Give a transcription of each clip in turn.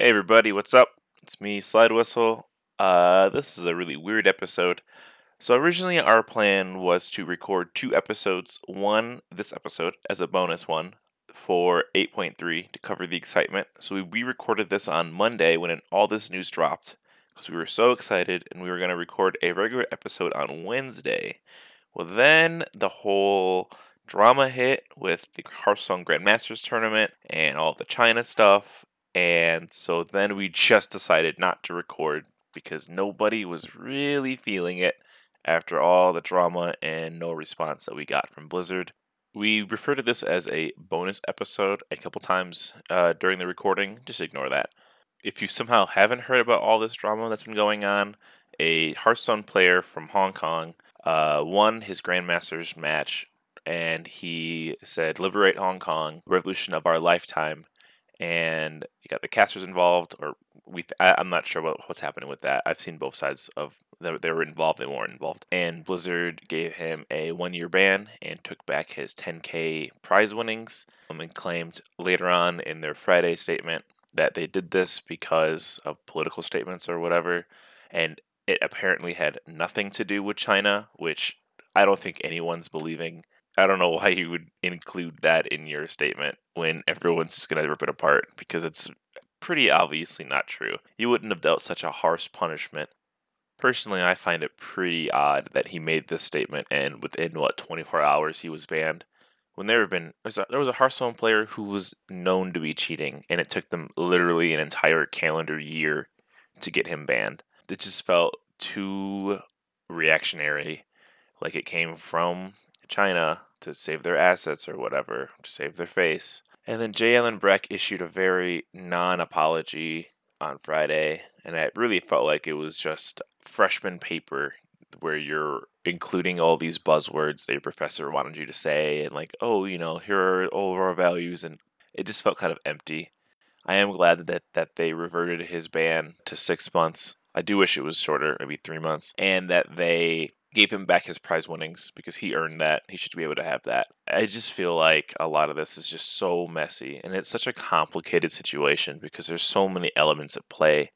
Hey everybody, what's up? It's me, Slide Whistle. Uh, this is a really weird episode. So originally our plan was to record two episodes, one this episode as a bonus one for 8.3 to cover the excitement. So we re-recorded this on Monday when all this news dropped because we were so excited and we were going to record a regular episode on Wednesday. Well, then the whole drama hit with the Hearthstone Grandmasters tournament and all the China stuff. And so then we just decided not to record because nobody was really feeling it after all the drama and no response that we got from Blizzard. We refer to this as a bonus episode a couple times uh, during the recording. Just ignore that. If you somehow haven't heard about all this drama that's been going on, a Hearthstone player from Hong Kong uh, won his Grandmasters match and he said, Liberate Hong Kong, revolution of our lifetime. And you got the casters involved, or we I, am not sure what, what's happening with that. I've seen both sides of they, they were involved, they weren't involved. And Blizzard gave him a one year ban and took back his 10k prize winnings um, and claimed later on in their Friday statement that they did this because of political statements or whatever. And it apparently had nothing to do with China, which I don't think anyone's believing. I don't know why you would include that in your statement when everyone's just going to rip it apart because it's pretty obviously not true. You wouldn't have dealt such a harsh punishment. Personally, I find it pretty odd that he made this statement and within what 24 hours he was banned. When there have been there was a Hearthstone player who was known to be cheating, and it took them literally an entire calendar year to get him banned. It just felt too reactionary, like it came from China to save their assets or whatever, to save their face. And then J. Allen Brack issued a very non apology on Friday, and it really felt like it was just freshman paper where you're including all these buzzwords that your professor wanted you to say, and like, oh, you know, here are all of our values, and it just felt kind of empty. I am glad that that they reverted his ban to six months. I do wish it was shorter, maybe three months, and that they gave him back his prize winnings because he earned that. He should be able to have that. I just feel like a lot of this is just so messy and it's such a complicated situation because there's so many elements at play.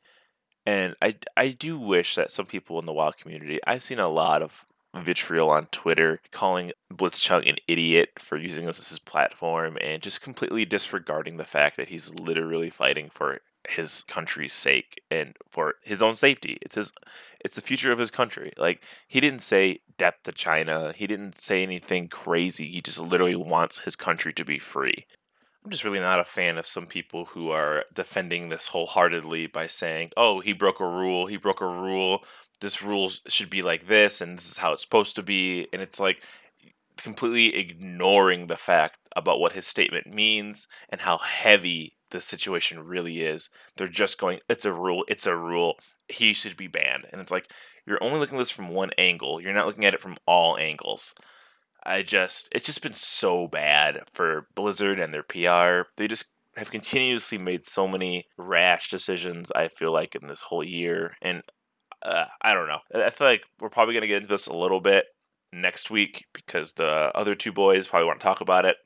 And I, I do wish that some people in the wild community, I've seen a lot of vitriol on Twitter calling Blitzchung an idiot for using this as his platform and just completely disregarding the fact that he's literally fighting for his country's sake and for his own safety. It's his it's the future of his country. Like he didn't say death to China. He didn't say anything crazy. He just literally wants his country to be free. I'm just really not a fan of some people who are defending this wholeheartedly by saying, "Oh, he broke a rule. He broke a rule. This rule should be like this and this is how it's supposed to be." And it's like completely ignoring the fact about what his statement means and how heavy the situation really is. They're just going, it's a rule, it's a rule. He should be banned. And it's like, you're only looking at this from one angle. You're not looking at it from all angles. I just, it's just been so bad for Blizzard and their PR. They just have continuously made so many rash decisions, I feel like, in this whole year. And uh, I don't know. I feel like we're probably going to get into this a little bit next week because the other two boys probably want to talk about it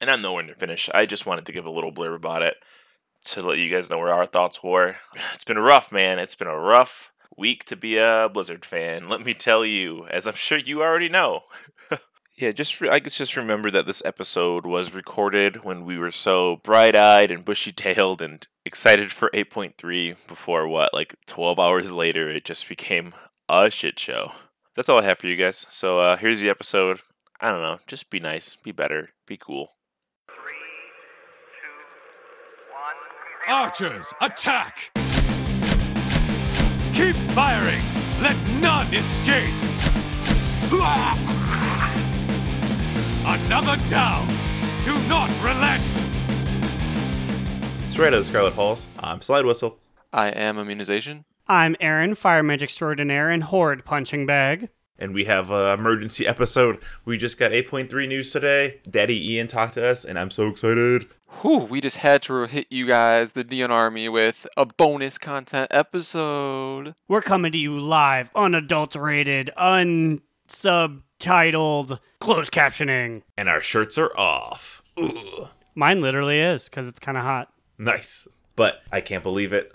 and I'm nowhere near finished. I just wanted to give a little blurb about it to let you guys know where our thoughts were. It's been rough, man. It's been a rough week to be a Blizzard fan. Let me tell you, as I'm sure you already know. yeah, just re- I guess just remember that this episode was recorded when we were so bright-eyed and bushy-tailed and excited for 8.3 before what, like 12 hours later, it just became a shit show. That's all I have for you guys. So uh, here's the episode. I don't know. Just be nice, be better, be cool. Archers, attack! Keep firing! Let none escape! Another down! Do not relent! Straight out of Scarlet Halls, I'm Slide Whistle. I am Immunization. I'm Aaron, Fire Magic Extraordinaire and Horde Punching Bag. And we have an emergency episode. We just got 8.3 news today. Daddy Ian talked to us, and I'm so excited. Whew, we just had to hit you guys, the Neon Army, with a bonus content episode. We're coming to you live, unadulterated, unsubtitled, closed captioning. And our shirts are off. Ooh. Mine literally is, because it's kind of hot. Nice. But I can't believe it.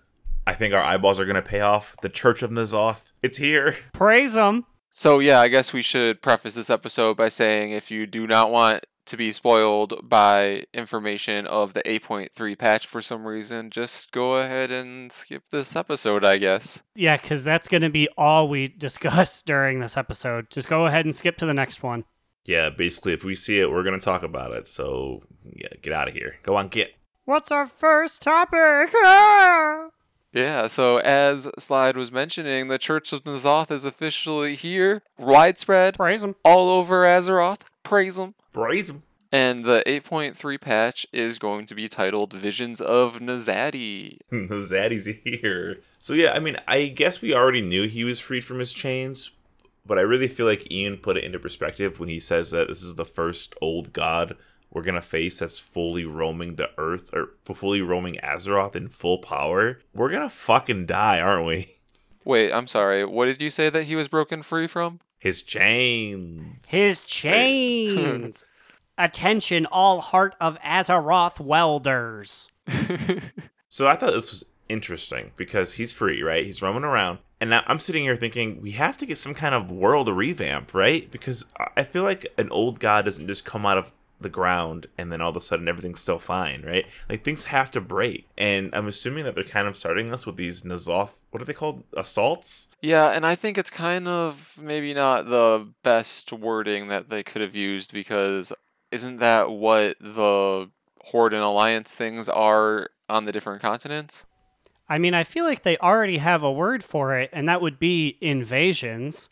I think our eyeballs are going to pay off. The Church of N'Zoth, it's here. Praise him. So yeah, I guess we should preface this episode by saying if you do not want to be spoiled by information of the 8.3 patch for some reason, just go ahead and skip this episode, I guess. Yeah, because that's going to be all we discuss during this episode. Just go ahead and skip to the next one. Yeah, basically, if we see it, we're going to talk about it. So, yeah, get out of here. Go on, get. What's our first topic? Ah! Yeah, so as Slide was mentioning, the Church of N'Zoth is officially here, widespread, Praise him. all over Azeroth. Praise them. Braise 'em. And the 8.3 patch is going to be titled Visions of Nazadi. Zaddy's here. So yeah, I mean, I guess we already knew he was freed from his chains, but I really feel like Ian put it into perspective when he says that this is the first old god we're gonna face that's fully roaming the earth or fully roaming Azeroth in full power. We're gonna fucking die, aren't we? Wait, I'm sorry. What did you say that he was broken free from? His chains. His chains. Attention, all heart of Azeroth welders. So I thought this was interesting because he's free, right? He's roaming around. And now I'm sitting here thinking we have to get some kind of world revamp, right? Because I- I feel like an old god doesn't just come out of the ground and then all of a sudden everything's still fine, right? Like things have to break. And I'm assuming that they're kind of starting us with these N'Zoth, what are they called? Assaults? Yeah, and I think it's kind of maybe not the best wording that they could have used because isn't that what the Horde and Alliance things are on the different continents? I mean, I feel like they already have a word for it, and that would be invasions.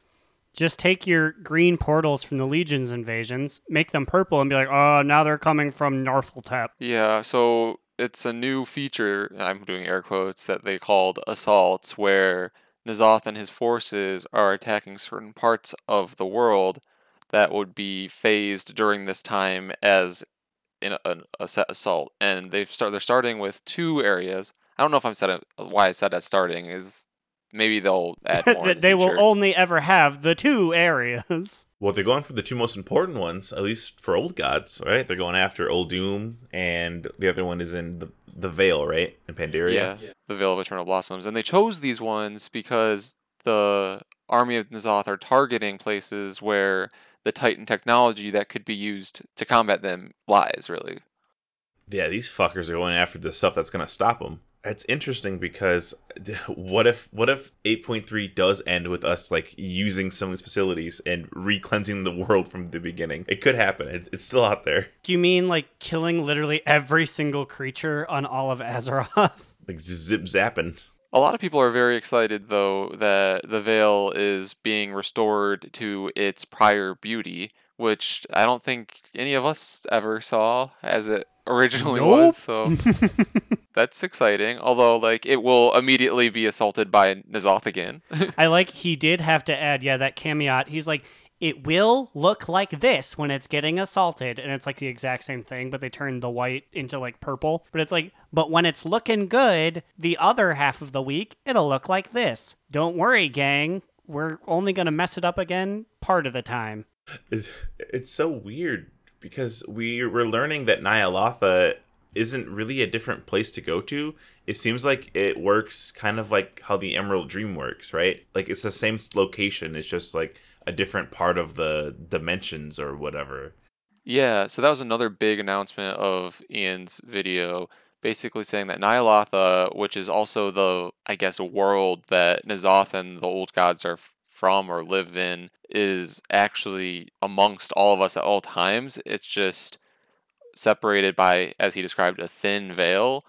Just take your green portals from the Legion's invasions, make them purple, and be like, oh, now they're coming from Northeltep. Yeah, so it's a new feature, I'm doing air quotes, that they called assaults, where N'Zoth and his forces are attacking certain parts of the world that would be phased during this time as in a, a set assault. And they've start, they're starting with two areas. I don't know if I'm said why I said that starting is maybe they'll add more. in the they will only ever have the two areas. Well, they're going for the two most important ones, at least for old gods, right? They're going after Uldum, and the other one is in the the Veil, right? In Pandaria. Yeah, the Veil of Eternal Blossoms. And they chose these ones because the army of N'Zoth are targeting places where the Titan technology that could be used to combat them lies, really. Yeah, these fuckers are going after the stuff that's gonna stop them. That's interesting because what if what if 8.3 does end with us like using some of these facilities and re-cleansing the world from the beginning? It could happen. It, it's still out there. Do you mean like killing literally every single creature on all of Azeroth? Like zip zapping. A lot of people are very excited, though, that the Veil is being restored to its prior beauty, which I don't think any of us ever saw as it originally Nope. was. So that's exciting. Although, like, it will immediately be assaulted by N'Zoth again. I like he did have to add, yeah, that caveat. He's like, it will look like this when it's getting assaulted, and it's like the exact same thing, but they turned the white into like purple. But it's like, but when it's looking good, the other half of the week, it'll look like this. Don't worry, gang. We're only gonna mess it up again part of the time. It's so weird because we we're learning that Ny'alotha isn't really a different place to go to. It seems like it works kind of like how the Emerald Dream works, right? Like it's the same location. It's just like a different part of the dimensions or whatever. Yeah, so that was another big announcement of Ian's video, basically saying that Ny'alotha, which is also the, I guess, world that N'Zoth and the old gods are from or live in, is actually amongst all of us at all times. It's just separated by, as he described, a thin veil.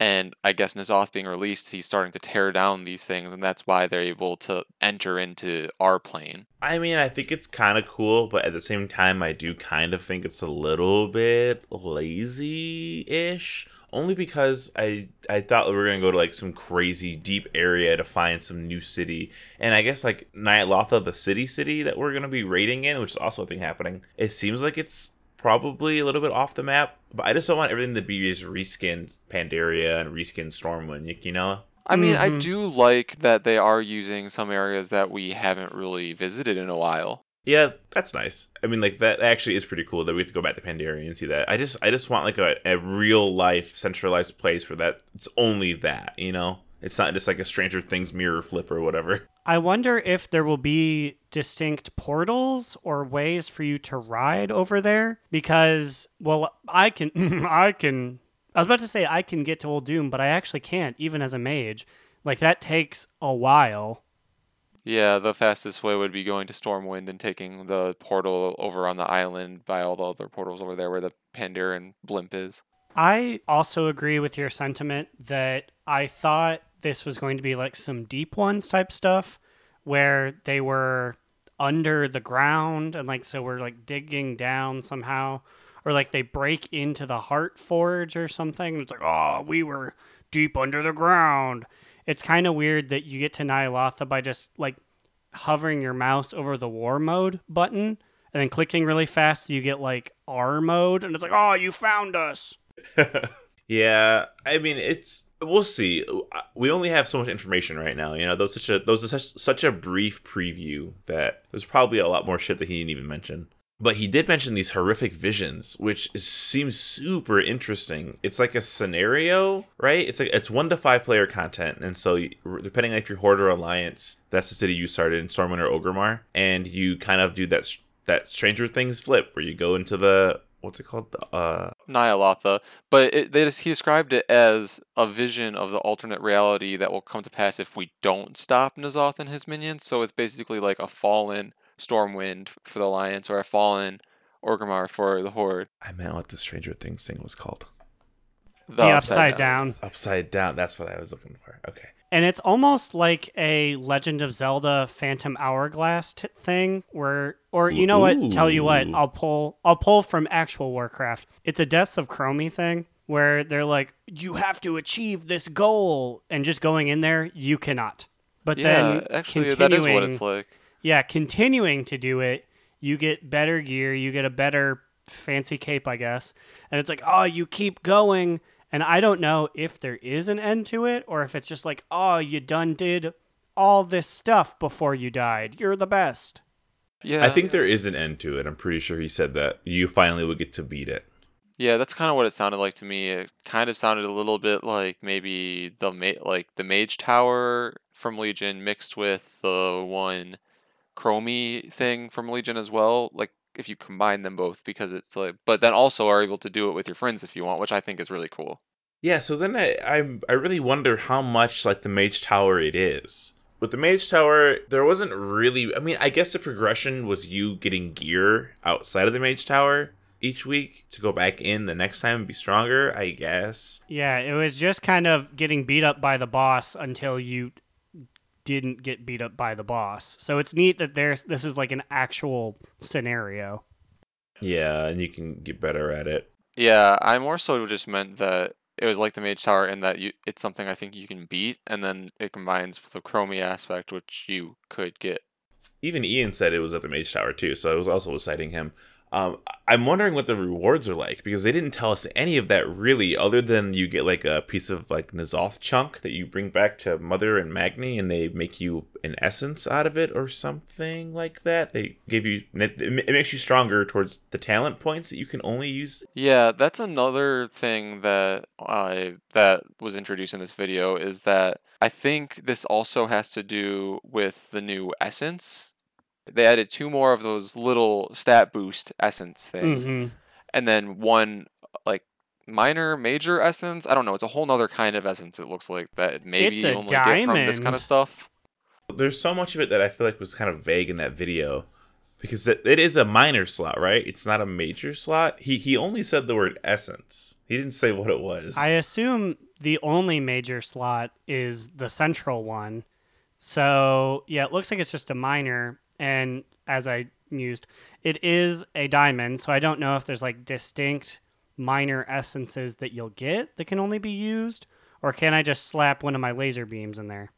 And I guess N'Zoth being released, he's starting to tear down these things, and that's why they're able to enter into our plane. I mean, I think it's kind of cool, but at the same time, I do kind of think it's a little bit lazy-ish. Only because I I thought we were gonna go to like some crazy deep area to find some new city, and I guess like Ny'alotha, the city city that we're gonna be raiding in, which is also a thing happening. It seems like it's probably a little bit off the map, but I just don't want everything to be just reskinned Pandaria and reskinned Stormwind, you know? I mean, I Mhm. do like that they are using some areas that we haven't really visited in a while. Yeah, that's nice. I mean, like that actually is pretty cool that we get to go back to Pandaria and see that. I just, I just want like a, a real life centralized place where that it's only that, you know. It's not just like a Stranger Things mirror flip or whatever. I wonder if there will be distinct portals or ways for you to ride over there because well I can I can I was about to say I can get to Uldum, but I actually can't even as a mage. Like that takes a while. Yeah, the fastest way would be going to Stormwind and taking the portal over on the island by all the other portals over there where the Pender and blimp is. I also agree with your sentiment that I thought this was going to be like some deep ones type stuff where they were under the ground and like so we're like digging down somehow or like they break into the heart forge or something it's like oh we were deep under the ground it's kind of weird that you get to Ny'alotha by just like hovering your mouse over the war mode button and then clicking really fast so you get like R mode and it's like oh you found us yeah, I mean, it's we'll see. We only have so much information right now. You know, those such a those such a brief preview that there's probably a lot more shit that he didn't even mention. But he did mention these horrific visions, which is, seems super interesting. It's like a scenario, right? It's like it's one to five player content, and so depending on if you're Horde or Alliance, that's the city you started in Stormwind or Orgrimmar, and you kind of do that that Stranger Things flip where you go into the what's it called? Uh, Ny'alotha. But it, they just, he described it as a vision of the alternate reality that will come to pass if we don't stop N'Zoth and his minions. So it's basically like a fallen Stormwind for the Alliance or a fallen Orgrimmar for the Horde. I meant what the Stranger Things thing was called. The, the upside, upside down. down. Upside down. That's what I was looking for. Okay and it's almost like a Legend of Zelda Phantom Hourglass t- thing where or you know what tell you what I'll pull I'll pull from actual Warcraft it's a Deaths of Chromie thing where they're like you have to achieve this goal and just going in there you cannot but yeah, then actually that is what it's like yeah continuing to do it you get better gear you get a better fancy cape I guess and it's like oh you keep going and I don't know if there is an end to it or if it's just like, oh, you done did all this stuff before you died. You're the best. Yeah. I think there is an end to it. I'm pretty sure he said that you finally would get to beat it. Yeah, that's kind of what it sounded like to me. It kind of sounded a little bit like maybe the ma- like the Mage Tower from Legion mixed with the one Chromie thing from Legion as well. Like if you combine them both because it's like but then also are able to do it with your friends if you want which i think is really cool yeah so then i i, I really wonder how much like the mage tower it is with the mage tower there wasn't really i mean i guess the progression was you getting gear outside of the mage tower each week to go back in the next time and be stronger i guess yeah it was just kind of getting beat up by the boss until you didn't get beat up by the boss. So it's neat that there's this is like an actual scenario. Yeah, and you can get better at it. Yeah, I more so just meant that it was like the Mage Tower in that you it's something I think you can beat, and then it combines with the Chromie aspect, which you could get. Even Ian said it was at the Mage Tower too, so I was also citing him. Um, I'm wondering what the rewards are like because they didn't tell us any of that really, other than you get like a piece of like N'Zoth chunk that you bring back to Mother and Magni, and they make you an essence out of it or something like that. They give you it makes you stronger towards the talent points that you can only use. Yeah, that's another thing that I that was introduced in this video is that I think this also has to do with the new essence they added two more of those little stat boost essence things, mm-hmm. and then one like minor major essence. I don't know. It's a whole nother kind of essence. It looks like that maybe you only diamond. get from this kind of stuff. There's so much of it that I feel like was kind of vague in that video because it, it is a minor slot, right? It's not a major slot. He he only said the word essence. He didn't say what it was. I assume the only major slot is the central one. So yeah, it looks like it's just a minor and as I mused, it is a diamond, so I don't know if there's like distinct minor essences that you'll get that can only be used, or can I just slap one of my laser beams in there?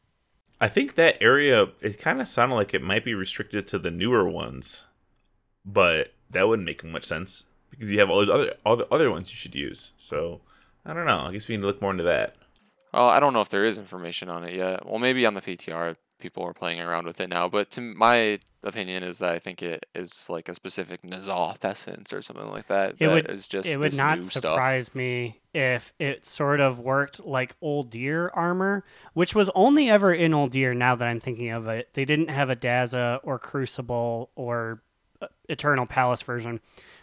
I think that area it kind of sounded like it might be restricted to the newer ones, but that wouldn't make much sense because you have all those other all the other ones you should use. So I don't know. I guess we need to look more into that. Well, I don't know if there is information on it yet. Well, maybe on the PTR people are playing around with it now. But to my opinion is that I think it is like a specific N'Zoth essence or something like that. It that would- is just it would not new stuff. surprise me if it sort of worked like Uldir armor which was only ever in Uldir now that i'm thinking of it they didn't have a daza or crucible or uh, eternal palace version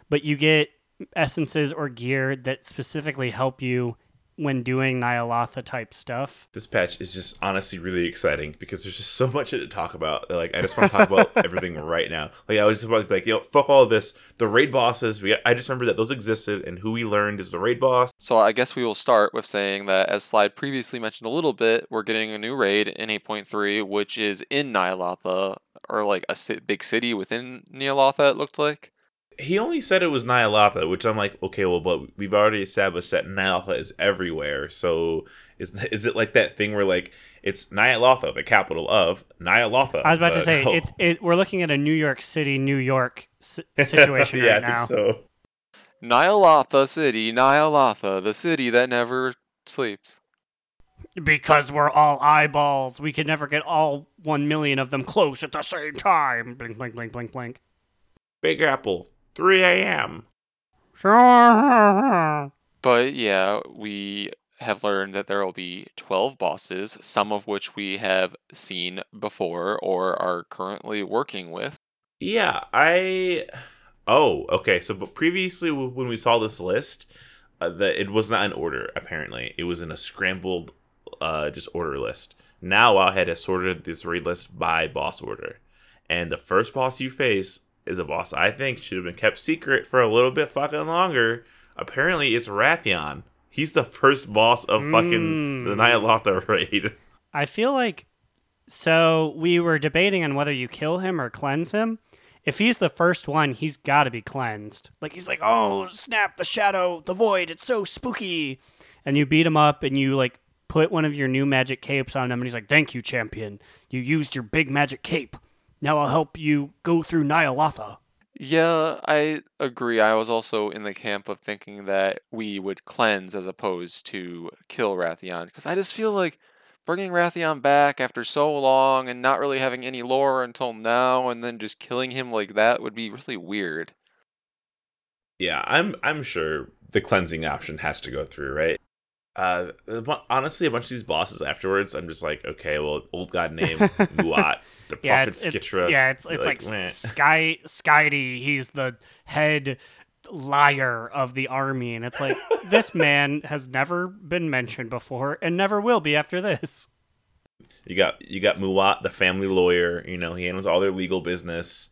but you get essences or gear that specifically help you when doing Ny'alotha type stuff. This patch is just honestly really exciting because there's just so much to talk about. Like I just want to talk about everything right now. Like I was just about to be like, you know, fuck all this. The raid bosses. We I just remember that those existed, and who we learned is the raid boss. So I guess we will start with saying that, as Slide previously mentioned a little bit, we're getting a new raid in 8.3, which is in Ny'alotha, or like a ci- big city within Ny'alotha. It looked like. He only said it was Ny'alotha, which I'm like, okay, well, but we've already established that Ny'alotha is everywhere. So is is it like that thing where like it's Ny'alotha, the capital of Ny'alotha? I was about to say oh. it's it. We're looking at a New York City, New York s- situation yeah, right I think now. so. Ny'alotha City, Ny'alotha, the city that never sleeps. Because we're all eyeballs, we can never get all one million of them close at the same time. Blink, blink, blink, blink, blink. Big Apple, 3 a.m. Sure. But yeah, we have learned that there will be 12 bosses, some of which we have seen before or are currently working with. Yeah, I. Oh, okay. So, but previously, when we saw this list, uh, that it was not in order. Apparently, it was in a scrambled, uh, just order list. Now, Wowhead has sorted this raid list by boss order, and the first boss you face is a boss I think should have been kept secret for a little bit fucking longer. Apparently, it's Wrathion. He's the first boss of fucking the Mm. Ny'alotha raid. I feel like so we were debating on whether you kill him or cleanse him. If he's the first one, he's got to be cleansed. Like he's like, "Oh, snap the shadow, the void, it's so spooky." And you beat him up and you like put one of your new magic capes on him and he's like, "Thank you, champion. You used your big magic cape. Now I'll help you go through Ny'alotha." Yeah, I agree. I was also in the camp of thinking that we would cleanse as opposed to kill Wrathion because I just feel like bringing Wrathion back after so long and not really having any lore until now and then just killing him like that would be really weird. Yeah, I'm I'm sure the cleansing option has to go through, right? Uh, honestly, a bunch of these bosses afterwards, I'm just like, okay, well, old god name Maut, the Yeah, prophet it's, Skitra. yeah, it's it's like, meh. Sky Skydy. He's the head liar of the army, and it's like this man has never been mentioned before and never will be after this. You got you got Maut, the family lawyer. You know, he handles all their legal business.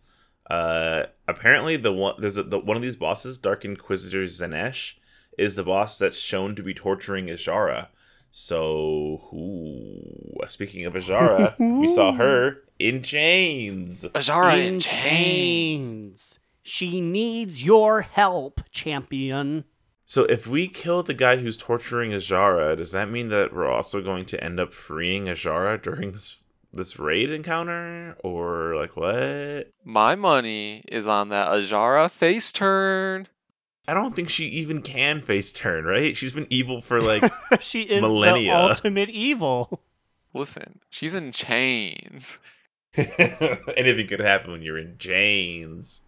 Uh, apparently, the one there's a, the one of these bosses, Dark Inquisitor Xanesh, is the boss that's shown to be torturing Azshara. So, ooh, speaking of Azshara, we saw her in chains. Azshara in in chains. chains. She needs your help, champion. So if we kill the guy who's torturing Azshara, does that mean that we're also going to end up freeing Azshara during this this raid encounter? Or like what? My money is on that Azshara face turn. I don't think she even can face turn, right? She's been evil for like she is Millennia. the ultimate evil. Listen, she's in chains. anything could happen when you're in chains.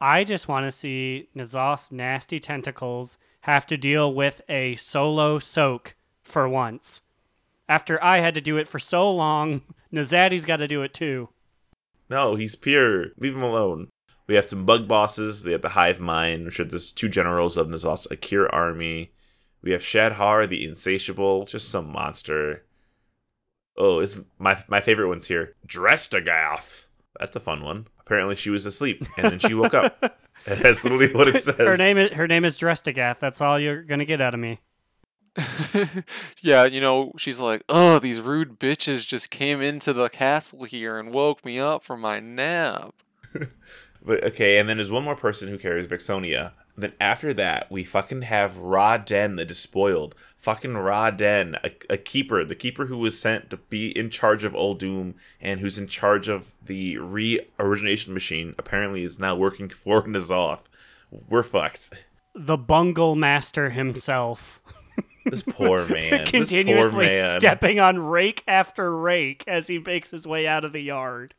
I just want to see N'Zoth's nasty tentacles have to deal with a solo soak for once. After I had to do it for so long, Nazadi's got to do it too. No, he's pure. Leave him alone. We have some bug bosses. They have the Hive Mind, which are the two generals of N'Zoth's Aqir army. We have Shadhar, the Insatiable, just some monster. Oh, it's my my favorite one's here. Drestagath. That's a fun one. Apparently she was asleep and then she woke up. That's literally what it says. Her name is her name is Drestagath. That's all you're gonna get out of me. yeah, you know, she's like, oh, these rude bitches just came into the castle here and woke me up from my nap. But okay, and then there's one more person who carries Vexiona. Then after that, we fucking have Ra-den, the Despoiled. Fucking Ra-den, a, a keeper, the keeper who was sent to be in charge of Uldum and who's in charge of the re-origination machine. Apparently, is now working for N'Zoth. We're fucked. The Bungle Master himself. This poor man. this poor Continuously man. stepping on rake after rake as he makes his way out of the yard.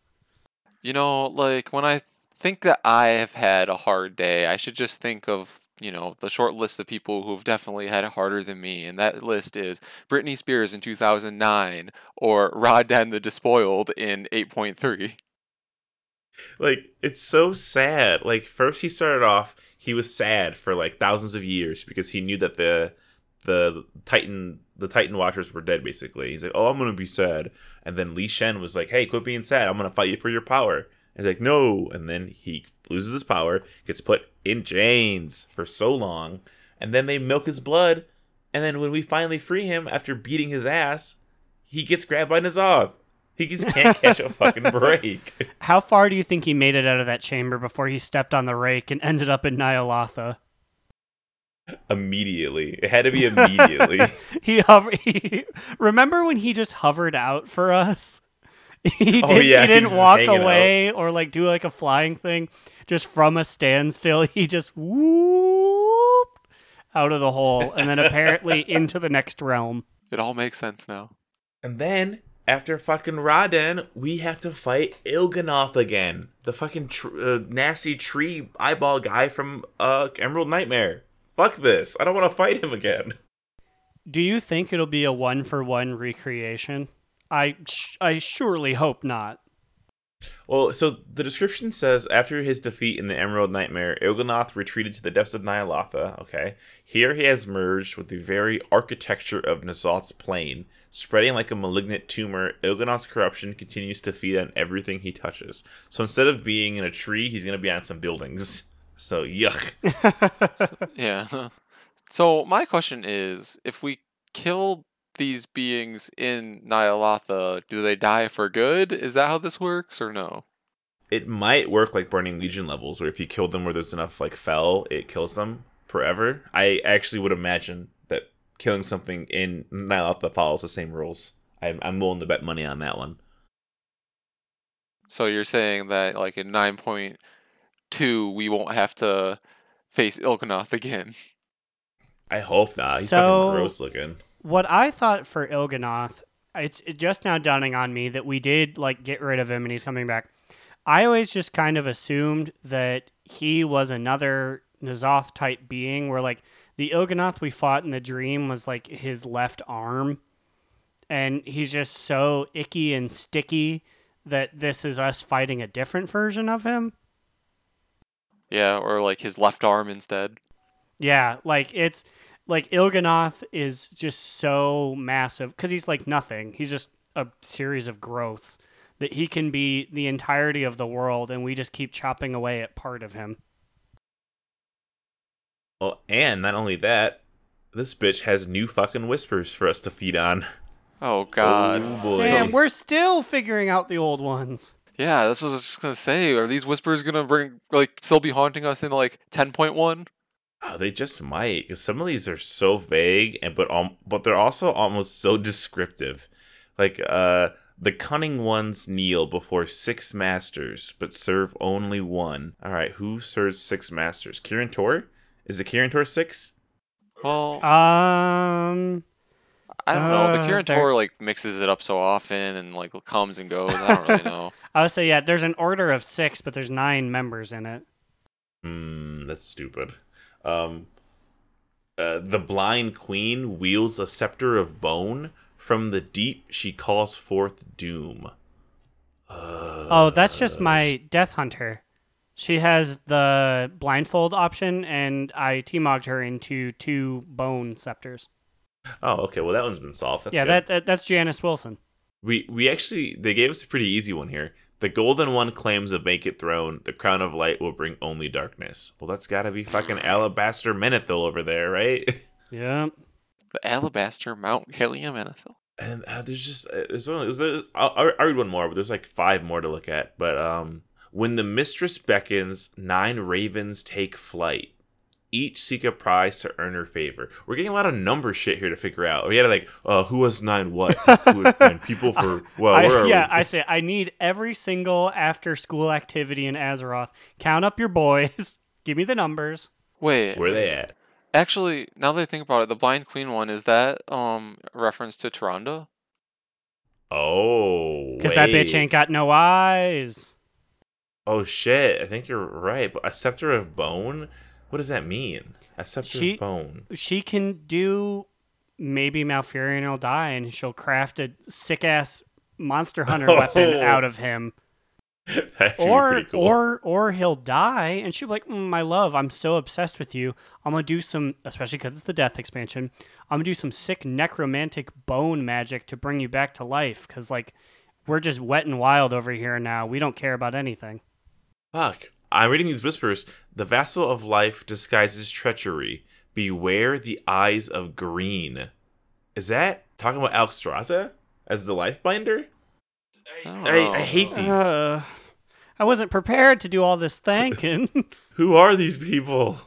You know, like when I think that I have had a hard day, I should just think of, you know, the short list of people who've definitely had it harder than me. And that list is Britney Spears in 2009 or Rod the Despoiled in 8.3. like it's so sad. Like first he started off he was sad for like thousands of years because he knew that the the titan the titan watchers were dead basically. He's like oh i'm gonna be sad. And then Lei Shen was like hey quit being sad. I'm gonna fight you for your power and he's like no and then he loses his power gets put in chains for so long and then they milk his blood and then when we finally free him after beating his ass he gets grabbed by N'Zoth. He just can't catch a fucking break. How far do you think he made it out of that chamber before he stepped on the rake and ended up in Ny'alotha? immediately. It had to be immediately. he hover. He, remember when he just hovered out for us? He, Oh, did, yeah, he he didn't was walk hanging away or like do like a flying thing. Just from a standstill, he just whooped out of the hole and then apparently into the next realm. It all makes sense now. and then after fucking Ra-den, we have to fight Il'gynoth again. The fucking tr- uh, nasty tree eyeball guy from uh, Emerald Nightmare. Fuck this. I don't want to fight him again. Do you think it'll be a one for one recreation? I sh- I surely hope not. Well, so the description says after his defeat in the Emerald Nightmare, Il'gynoth retreated to the depths of Ny'alotha. Okay, here he has merged with the very architecture of N'Zoth's plane, spreading like a malignant tumor. Il'gynoth's corruption continues to feed on everything he touches. So instead of being in a tree, he's gonna be on some buildings. So yuck. Yeah. So my question is, if we kill these beings in Ny'alotha, do they die for good? Is that how this works or no? It might work like Burning Legion levels, where if you kill them where there's enough like fell, it kills them forever. I actually would imagine that killing something in Ny'alotha follows the same rules. I'm, I'm willing to bet money on that one. So you're saying that like in 9.2 we won't have to face Il'gynoth again. I hope not. He's So- fucking gross looking. What I thought for Il'gynoth, it's just now dawning on me that we did like get rid of him and he's coming back. I always just kind of assumed that he was another N'Zoth type being, where like the Il'gynoth we fought in the dream was like his left arm, and he's just so icky and sticky that this is us fighting a different version of him. Yeah, or like his left arm instead. Yeah, like it's like Il'gynoth is just so massive because he's like nothing. He's just a series of growths that he can be the entirety of the world, and we just keep chopping away at part of him. Oh, and not only that, this bitch has new fucking whispers for us to feed on. Oh god. Oh, boy. Damn, we're still figuring out the old ones. Yeah, that's what I was just gonna say. Are these whispers gonna bring like still be haunting us in like 10.1? Oh, they just might, because some of these are so vague, and but um, but they're also almost so descriptive. Like uh, the cunning ones kneel before six masters, but serve only one. All right, who serves six masters? Kirin Tor? Is it Kirin Tor six? Well, Um, I don't know. The Kirin there- Tor like mixes it up so often and like comes and goes. I don't really know. I would say yeah. There's an order of six, but there's nine members in it. Hmm, that's stupid. Um, uh, the blind queen wields a scepter of bone. From the deep, she calls forth doom. Uh, Oh, that's just my Death Hunter. She has the blindfold option, and I T-mogged her into two bone scepters. Oh, okay. Well, that one's been solved. That's yeah, good. that, that that's Janice Wilson. We we actually they gave us a pretty easy one here. The golden one claims a vacant throne. The crown of light will bring only darkness. Well, that's got to be fucking Alabaster Menethil over there, right? Yeah. The Alabaster Mount Helium Anethil. And uh, there's just uh, there's only there's, I'll, I'll I'll read one more, but there's like five more to look at. But um, when the mistress beckons, nine ravens take flight. Each seek a prize to earn her favor. We're getting a lot of number shit here to figure out. We had to like, uh, who was nine what? Who has nine people for? Well, I- where are yeah, we? I say I need every single after school activity in Azeroth. Count up your boys. Give me the numbers. Wait, Where they at? Actually, now that I think about it, the Blind Queen one is that um a reference to Tyrande? Oh, Because that bitch ain't got no eyes. Oh shit! I think you're right. But a scepter of bone. What does that mean? A scepter She- of bone. She can do maybe Malfurion will die and she'll craft a sick ass monster hunter weapon Oh. out of him. That'd actually be or cool. or or he'll die and she'll be like mm, my love i'm so obsessed with you i'm gonna do some especially because it's the death expansion i'm gonna do some sick necromantic bone magic to bring you back to life because like we're just wet and wild over here now we don't care about anything Fuck. I'm reading these whispers. The vassal of life disguises treachery. Beware the eyes of green. Is that talking about Alexstrasza as the life binder? I, I hate these. uh, i wasn't prepared to do all this thanking Who are these people?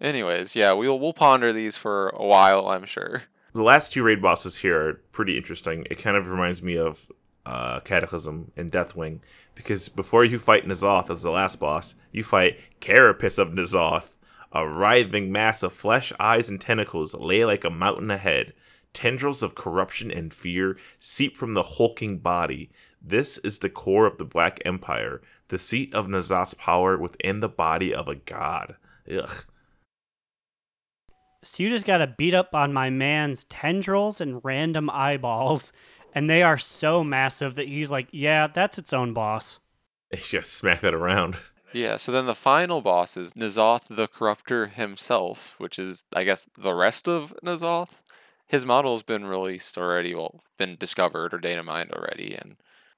Anyways, yeah, we'll we'll ponder these for a while, I'm sure. The last two raid bosses here are pretty interesting. It kind of reminds me of uh, Cataclysm and Deathwing because before you fight N'Zoth as the last boss, you fight Carapace of N'Zoth, a writhing mass of flesh, eyes, and tentacles lay like a mountain ahead. Tendrils of corruption and fear seep from the hulking body. This is the core of the Black Empire, the seat of N'Zoth's power within the body of a god. Ugh. so you just gotta beat up on my man's tendrils and random eyeballs and they are so massive that he's like yeah that's its own boss Just smack that around. Yeah, so then the final boss is N'Zoth the Corruptor himself, which is, I guess, the rest of N'Zoth. His model's been released already, well, been discovered or data mined already, and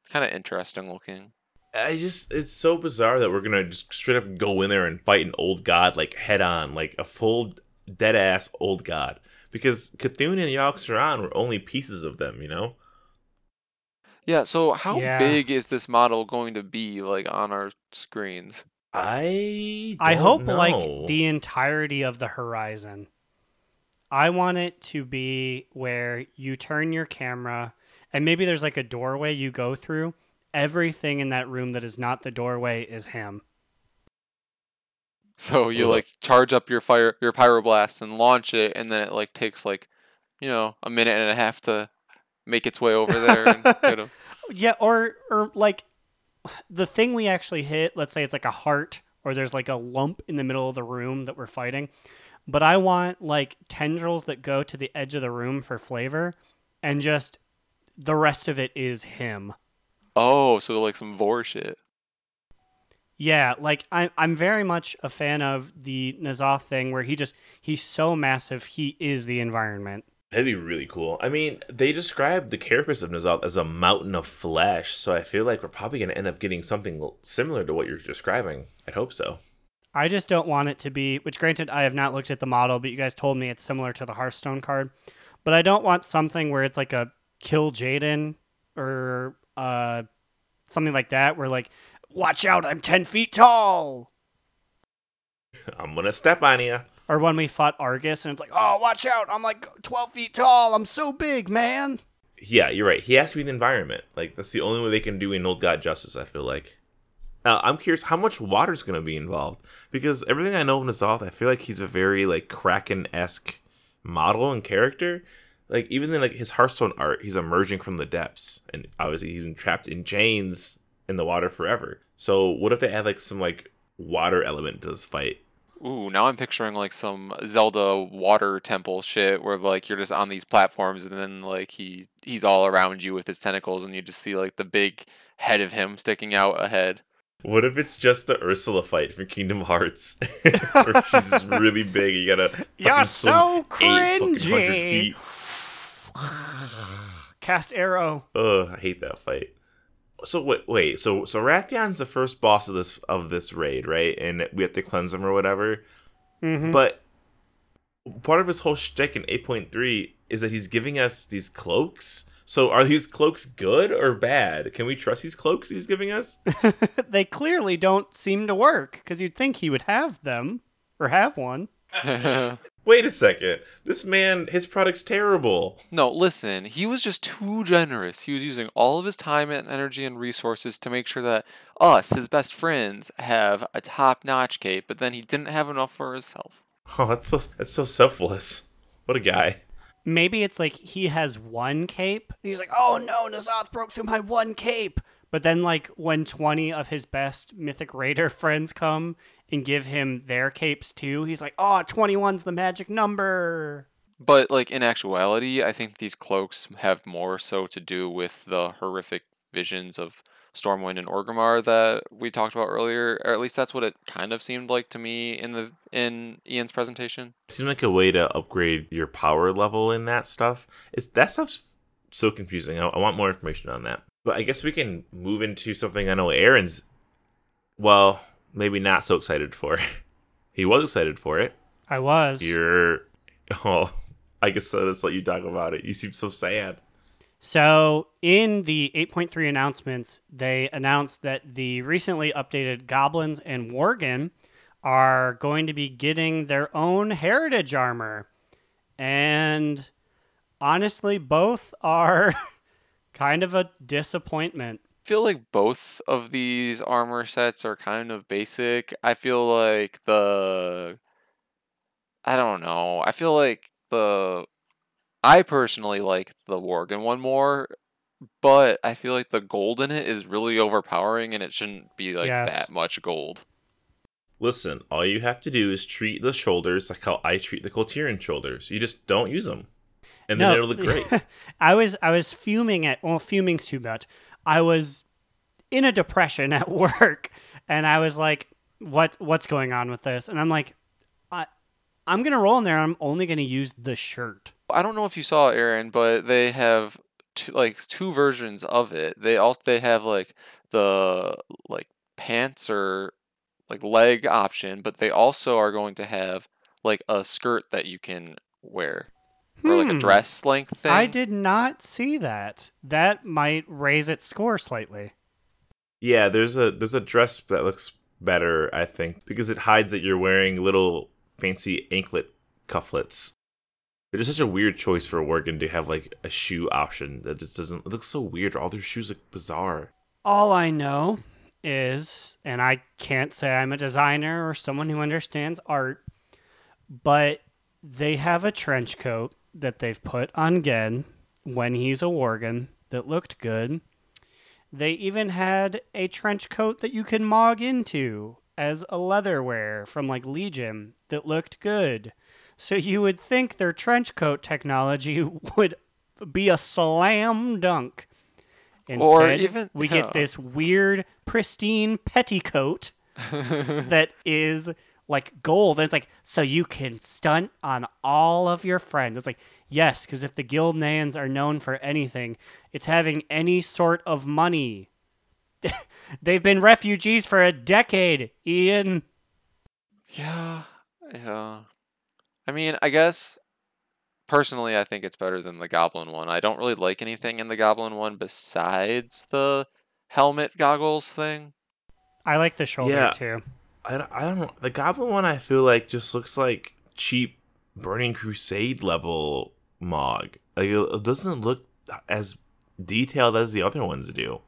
kind of interesting looking. I just it's so bizarre that we're gonna just straight up go in there and fight an old god like head on, like a full dead ass old god. Because Cthulhu and Yogg-Saron were only pieces of them, you know? Yeah, so how Yeah. big is this model going to be, like, on our screens? I I don't hope know. like the entirety of the horizon. I want it to be where you turn your camera and maybe there's like a doorway you go through. Everything in that room that is not the doorway is him. So you, Ugh. like, charge up your fire, your pyroblast and launch it, and then it, like, takes, like, you know, a minute and a half to make its way over there and hit him. Yeah, or or like the thing we actually hit, let's say it's like a heart or there's like a lump in the middle of the room that we're fighting. But I want like tendrils that go to the edge of the room for flavor and just the rest of it is him. Oh, so, like, some vor shit. Yeah, like I'm I'm very much a fan of the N'Zoth thing where he just he's so massive he is the environment. That'd be really cool. I mean, they described the carapace of N'Zoth as a mountain of flesh, so I feel like we're probably gonna end up getting something similar to what you're describing. I'd hope so. I just don't want it to be, which granted, I have not looked at the model, but you guys told me it's similar to the Hearthstone card. But I don't want something where it's like a Kil'jaeden or uh, something like that, where like, watch out, I'm 10 feet tall. I'm gonna step on you. Or when we fought Argus and it's like, oh, watch out, I'm like 12 feet tall, I'm so big, man. Yeah, you're right. He has to be the environment. Like that's the only way they can do an old god justice. I feel like. Now I'm curious how much water's gonna be involved because everything I know of N'Zoth, I feel like he's a very like Kraken esque model and character. Like even in like his Hearthstone art, he's emerging from the depths, and obviously he's trapped in chains in the water forever. So what if they add like some like water element to this fight? Ooh, now I'm picturing like some Zelda water temple shit where like you're just on these platforms and then like he he's all around you with his tentacles and you just see like the big head of him sticking out ahead. What if it's just the Ursula fight from Kingdom Hearts? Where she's really big. You gotta fucking You're so eight cringy. feet. Cast arrow. Ugh, I hate that fight. So wait, wait. So so Wrathion's the first boss of this of this raid, right? And we have to cleanse him or whatever. Mhm. But part of his whole shtick in eight point three is that he's giving us these cloaks. So are these cloaks good or bad? Can we trust these cloaks he's giving us? they clearly don't seem to work because you'd think he would have them or have one. Wait a second. This man, his product's terrible. No, listen, he was just too generous. He was using all of his time and energy and resources to make sure that us, his best friends, have a top notch cape, but then he didn't have enough for himself. Oh, that's so that's so selfless. What a guy. Maybe it's like he has one cape. He's like, oh no, N'Zoth broke through my one cape. But then, like, when 20 of his best Mythic Raider friends come and give him their capes too, he's like, oh, 21's the magic number. But like in actuality, I think these cloaks have more so to do with the horrific visions of Stormwind and Orgrimmar that we talked about earlier, or at least that's what it kind of seemed like to me in the in Ian's presentation. It seemed like a way to upgrade your power level in that stuff. It's that stuff's so confusing. I, I want more information on that. But I guess we can move into something I know Aaron's well, maybe not so excited for. he was excited for it. I was. You're oh I guess I'll just let you talk about it. You seem so sad. So, in the 8.3 announcements, they announced that the recently updated Goblins and Worgen are going to be getting their own heritage armor. And honestly, both are kind of a disappointment. I feel like both of these armor sets are kind of basic. I feel like the I don't know. I feel like the I personally like the Worgen one more, but I feel like the gold in it is really overpowering and it shouldn't be like Yes. that much gold. Listen, all you have to do is treat the shoulders like how I treat the Kul Tiran shoulders. You just don't use them. And then No. it'll look great. I was I was fuming at well, fuming's too much. I was in a depression at work, and I was like, "What what's going on with this?" And I'm like, I I'm gonna roll in there. I'm only gonna use the shirt. I don't know if you saw Aaron, but they have two, like two versions of it. They also they have like the like pants or like leg option, but they also are going to have like a skirt that you can wear or like Hmm. a dress length thing. I did not see that. That might raise its score slightly. yeah, there's a there's a dress that looks better, I think, because it hides that you're wearing little fancy anklet cufflets. It is such a weird choice for Worgen to have like a shoe option that just doesn't. It looks so weird. All their shoes look bizarre. All I know is, and I can't say I'm a designer or someone who understands art, but they have a trench coat that they've put on Genn when he's a Worgen that looked good. They even had a trench coat that you can mog into as a leatherware from like Legion that looked good. So you would think their trench coat technology would be a slam dunk. Instead, even- we yeah. get this weird, pristine petticoat that is like gold. And it's like, so you can stunt on all of your friends. It's like, yes, because if the Gilneans are known for anything, it's having any sort of money. They've been refugees for a decade, Ian. Yeah, yeah. I mean, I guess personally, I think it's better than the Goblin one. I don't really like anything in the Goblin one besides the helmet goggles thing. I like the shoulder Yeah. too. I don't, I don't know. The Goblin one I feel like just looks like cheap Burning Crusade level Mog. Like it, it doesn't look as detailed as the other ones do.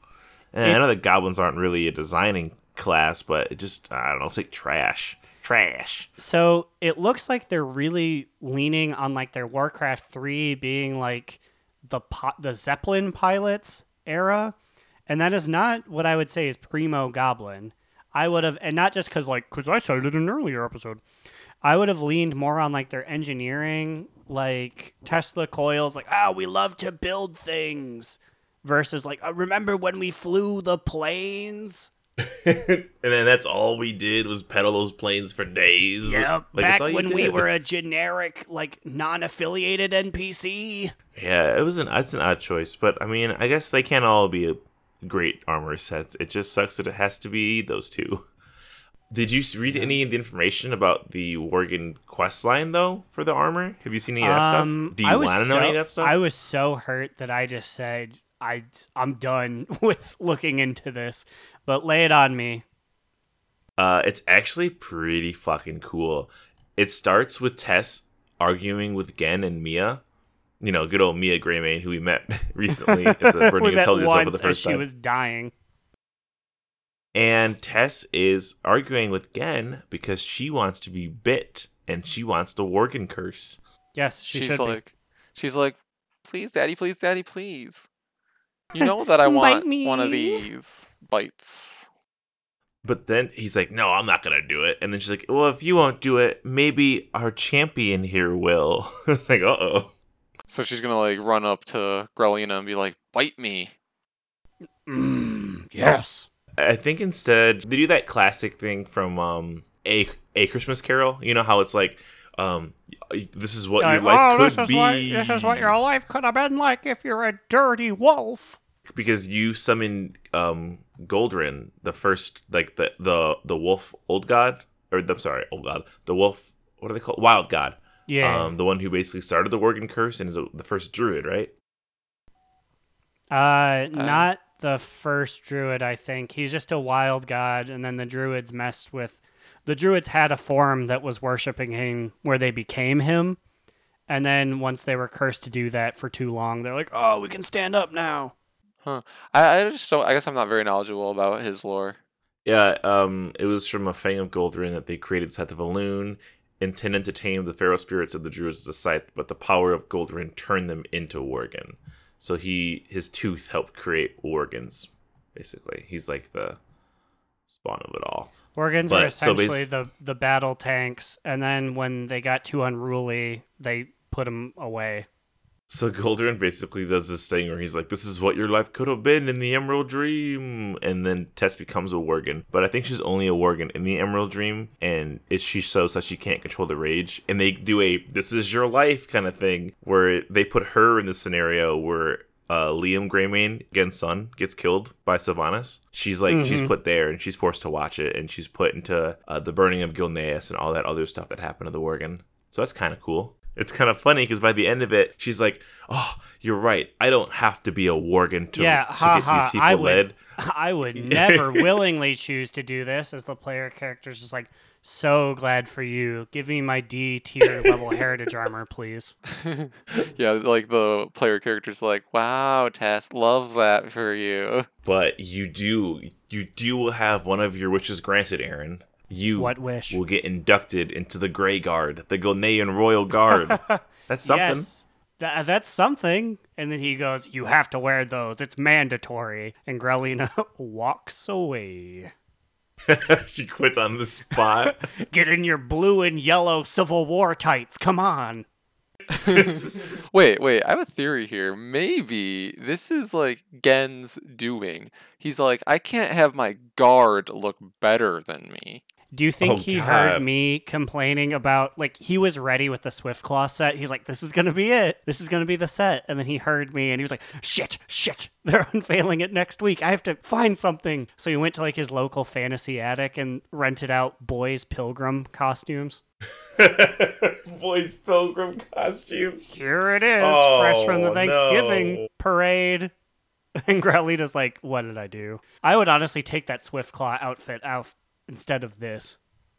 And I know It's- the Goblins aren't really a designing class, but it just I don't know. It's like trash, trash. So it looks like they're really leaning on like their Warcraft 3 being like the po- the Zeppelin pilots era, and that is not what I would say is primo Goblin. I would have, and not just because like because I said it in an earlier episode. I would have leaned more on like their engineering, like Tesla coils, like oh we love to build things, versus like oh, remember when we flew the planes. and then that's all we did was pedal those planes for days. Yep, Like, back when we were a generic, like non-affiliated NPC. Yeah, it was an it's an odd choice, but I mean, I guess they can't all be great armor sets. It just sucks that it has to be those two. Did you read any of the information about the Worgen quest line though for the armor? Have you seen any of that Um, stuff? Do you want to know so- any of that stuff? I was so hurt that I just said I I'm done with looking into this. But lay it on me. Uh, it's actually pretty fucking cool. It starts with Tess arguing with Genn and Mia. You know, good old Mia Greymane, who we met recently at the Burning we met Intelligence Level the as first she time. was dying. And Tess is arguing with Genn because she wants to be bit and she wants the Worgen curse. Yes, she she's should be. like, she's like, please, daddy, please, daddy, please. You know that I want me." one of these bites. But then he's like, no, I'm not going to do it. And then she's like, well, if you won't do it, maybe our champion here will. it's like, uh oh. So she's gonna like run up to Grelina and be like, bite me. Mm, yes. I think instead they do that classic thing from um a a Christmas Carol. You know how it's like, um, this is what your Like, life oh, could this is be. what this is what your life could have been like if you're a dirty wolf. because you summon um Goldrinn, the first like the the the wolf old god, or I'm sorry, old god, the wolf. What are they called? Wild god. Yeah. Um, the one who basically started the Worgen curse and is a, the first druid, right? uh, not the first druid. I think he's just a wild god, and then the druids messed with. The druids had a form that was worshiping him, where they became him, and then once they were cursed to do that for too long, they're like, "Oh, we can stand up now." I, I just don't. I guess I'm not very knowledgeable about his lore. Yeah, um, it was from a Fang of Goldrinn that they created Scythe of Elune, intended to tame the feral spirits of the druids as a scythe, but the power of Goldrinn turned them into Worgen. So he his tooth helped create Worgens, basically. He's like the spawn of it all. Organs But- were so essentially the the battle tanks, and then when they got too unruly, they put them away. So Goldrinn basically does this thing where he's like, "This is what your life could have been in the Emerald Dream," and then Tess becomes a Worgen. But I think she's only a Worgen in the Emerald Dream, and it she shows that she can't control the rage. And they do a "This is your life" kind of thing where they put her in the scenario where uh, Liam Greymane, Genn's son, gets killed by Sylvanas. She's like she's Mhm. put there, and she's forced to watch it, and she's put into uh, the burning of Gilneas and all that other stuff that happened to the Worgen. So that's kind of cool. It's kind of funny because by the end of it, she's like, "Oh, you're right. I don't have to be a Worgen to, yeah, to ha get ha. these people I led." would, I would never willingly choose to do this. As the player character's just like, so glad for you. Give me my D tier level heritage armor, please. yeah, like the player character's like, wow, Tess, love that for you. But you do, you do have one of your wishes granted, Aaron. You What wish? will get inducted into the Grey Guard, the Gilnean Royal Guard. That's something. Yes. Tha- that's something. And then he goes, You have to wear those. It's mandatory. And Grelina walks away. she quits on the spot. Get in your blue and yellow Civil War tights. Come on. Wait, wait, I have a theory here. Maybe this is like Genn's doing. He's like, I can't have my guard look better than me. Do you think Oh, he God. heard me complaining about like he was ready with the Swift Claw set? He's like, "This is gonna be it. This is gonna be the set." And then he heard me and he was like, "Shit, shit! They're unveiling it next week. I have to find something." So he went to like his local fantasy attic and rented out boys' pilgrim costumes. Boys pilgrim costumes. Here it is, Oh, fresh from the oh, Thanksgiving no. parade. And Growlita's like, "What did I do?" I would honestly take that Swift Claw outfit out instead of this.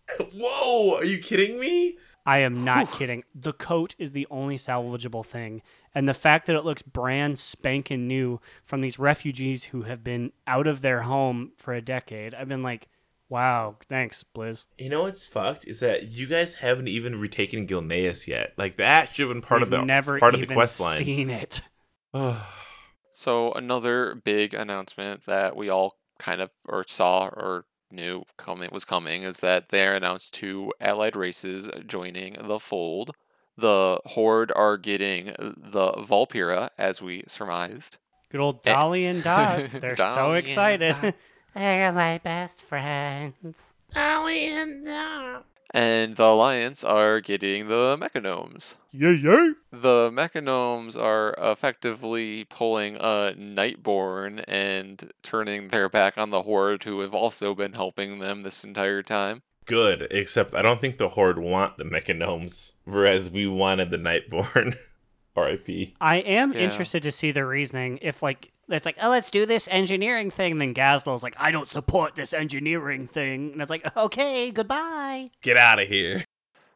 Whoa, are you kidding me? I am not kidding. The coat is the only salvageable thing. And the fact that it looks brand spanking new from these refugees who have been out of their home for a decade, I've been like, wow, thanks, Blizz. You know what's fucked is that you guys haven't even retaken Gilneas yet. Like that should have been part We've of the never part of the quest line. seen it. So another big announcement that we all kind of or saw or knew coming was coming is that they announced two allied races joining the fold. The Horde are getting the Vulpera, as we surmised. Good old Eh. Dolly and Dot. They're so Dolly and excited. They're my best friends. Dolly and the Alliance are getting the Mechagnomes. Yeah, yeah. The Mechagnomes are effectively pulling a Nightborne and turning their back on the Horde, who have also been helping them this entire time. Good, except I don't think the Horde want the Mechagnomes, whereas we wanted the Nightborne. R.I.P. I am Yeah. interested to see the reasoning. If like it's like, oh, let's do this engineering thing, And then Gazlowe's like, I don't support this engineering thing, and it's like, okay, goodbye. Get out of here.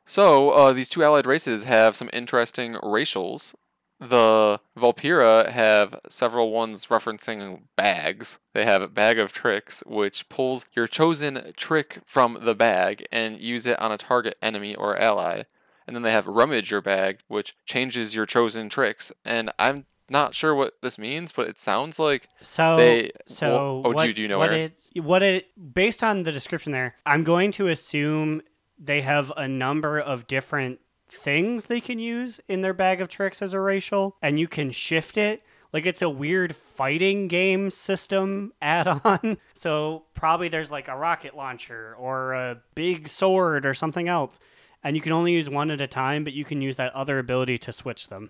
So uh, these two allied races have some interesting racials. The Vulpera have several ones referencing bags. They have a bag of tricks, which pulls your chosen trick from the bag and use it on a target enemy or ally. And then they have rummage your bag, which changes your chosen tricks. And I'm not sure what this means, but it sounds like So, They- so oh, do you- do you know, what Aaron? it what it based on the description there? I'm going to assume they have a number of different things they can use in their bag of tricks as a racial, and you can shift it. Like it's a weird fighting game system add-on. So probably there's like a rocket launcher or a big sword or something else. And you can only use one at a time, but you can use that other ability to switch them.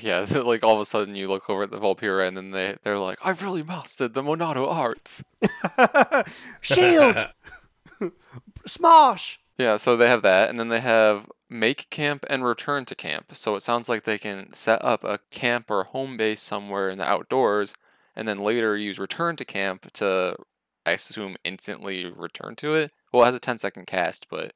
Yeah, like all of a sudden you look over at the Vulpera and then they they're like, I've really mastered the Monado arts. Shield! Smosh! Yeah, so they have that, and then they have make camp and return to camp. So it sounds like they can set up a camp or home base somewhere in the outdoors, and then later use return to camp to, I assume, instantly return to it. Well, it has a 10 second cast, but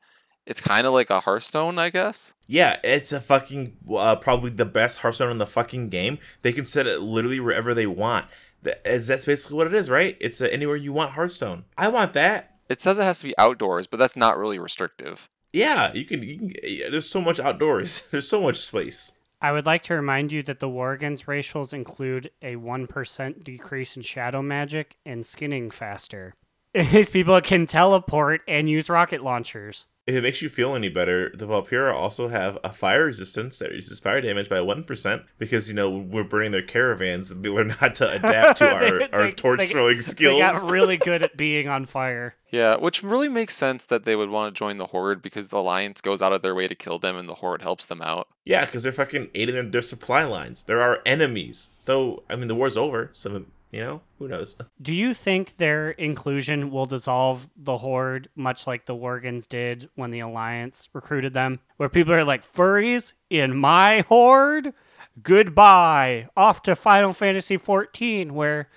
it's kind of like a Hearthstone, I guess. Yeah, it's a fucking uh, probably the best Hearthstone in the fucking game. They can set it literally wherever they want. That is that's basically what it is, right? It's uh, anywhere you want Hearthstone. I want that. It says it has to be outdoors, but that's not really restrictive. Yeah, you can. You can yeah, there's so much outdoors. There's so much space. I would like to remind you that the Worgen's racials include a 1% decrease in shadow magic and skinning faster. These people can teleport and use rocket launchers. If it makes you feel any better, the Vulpera also have a fire resistance that reduces fire damage by one percent because you know we're burning their caravans and they learn how to adapt to our, They- our torch they- throwing skills. They got really good at being on fire. Yeah, which really makes sense that they would want to join the Horde because the Alliance goes out of their way to kill them and the Horde helps them out. Yeah, because they're fucking aiding in their supply lines. They're our enemies. Though, I mean, the war's over, so, you know, who knows? Do you think their inclusion will dissolve the Horde much like the Worgans did when the Alliance recruited them? Where people are like, furries in my Horde? Goodbye. Off to Final Fantasy XIV, where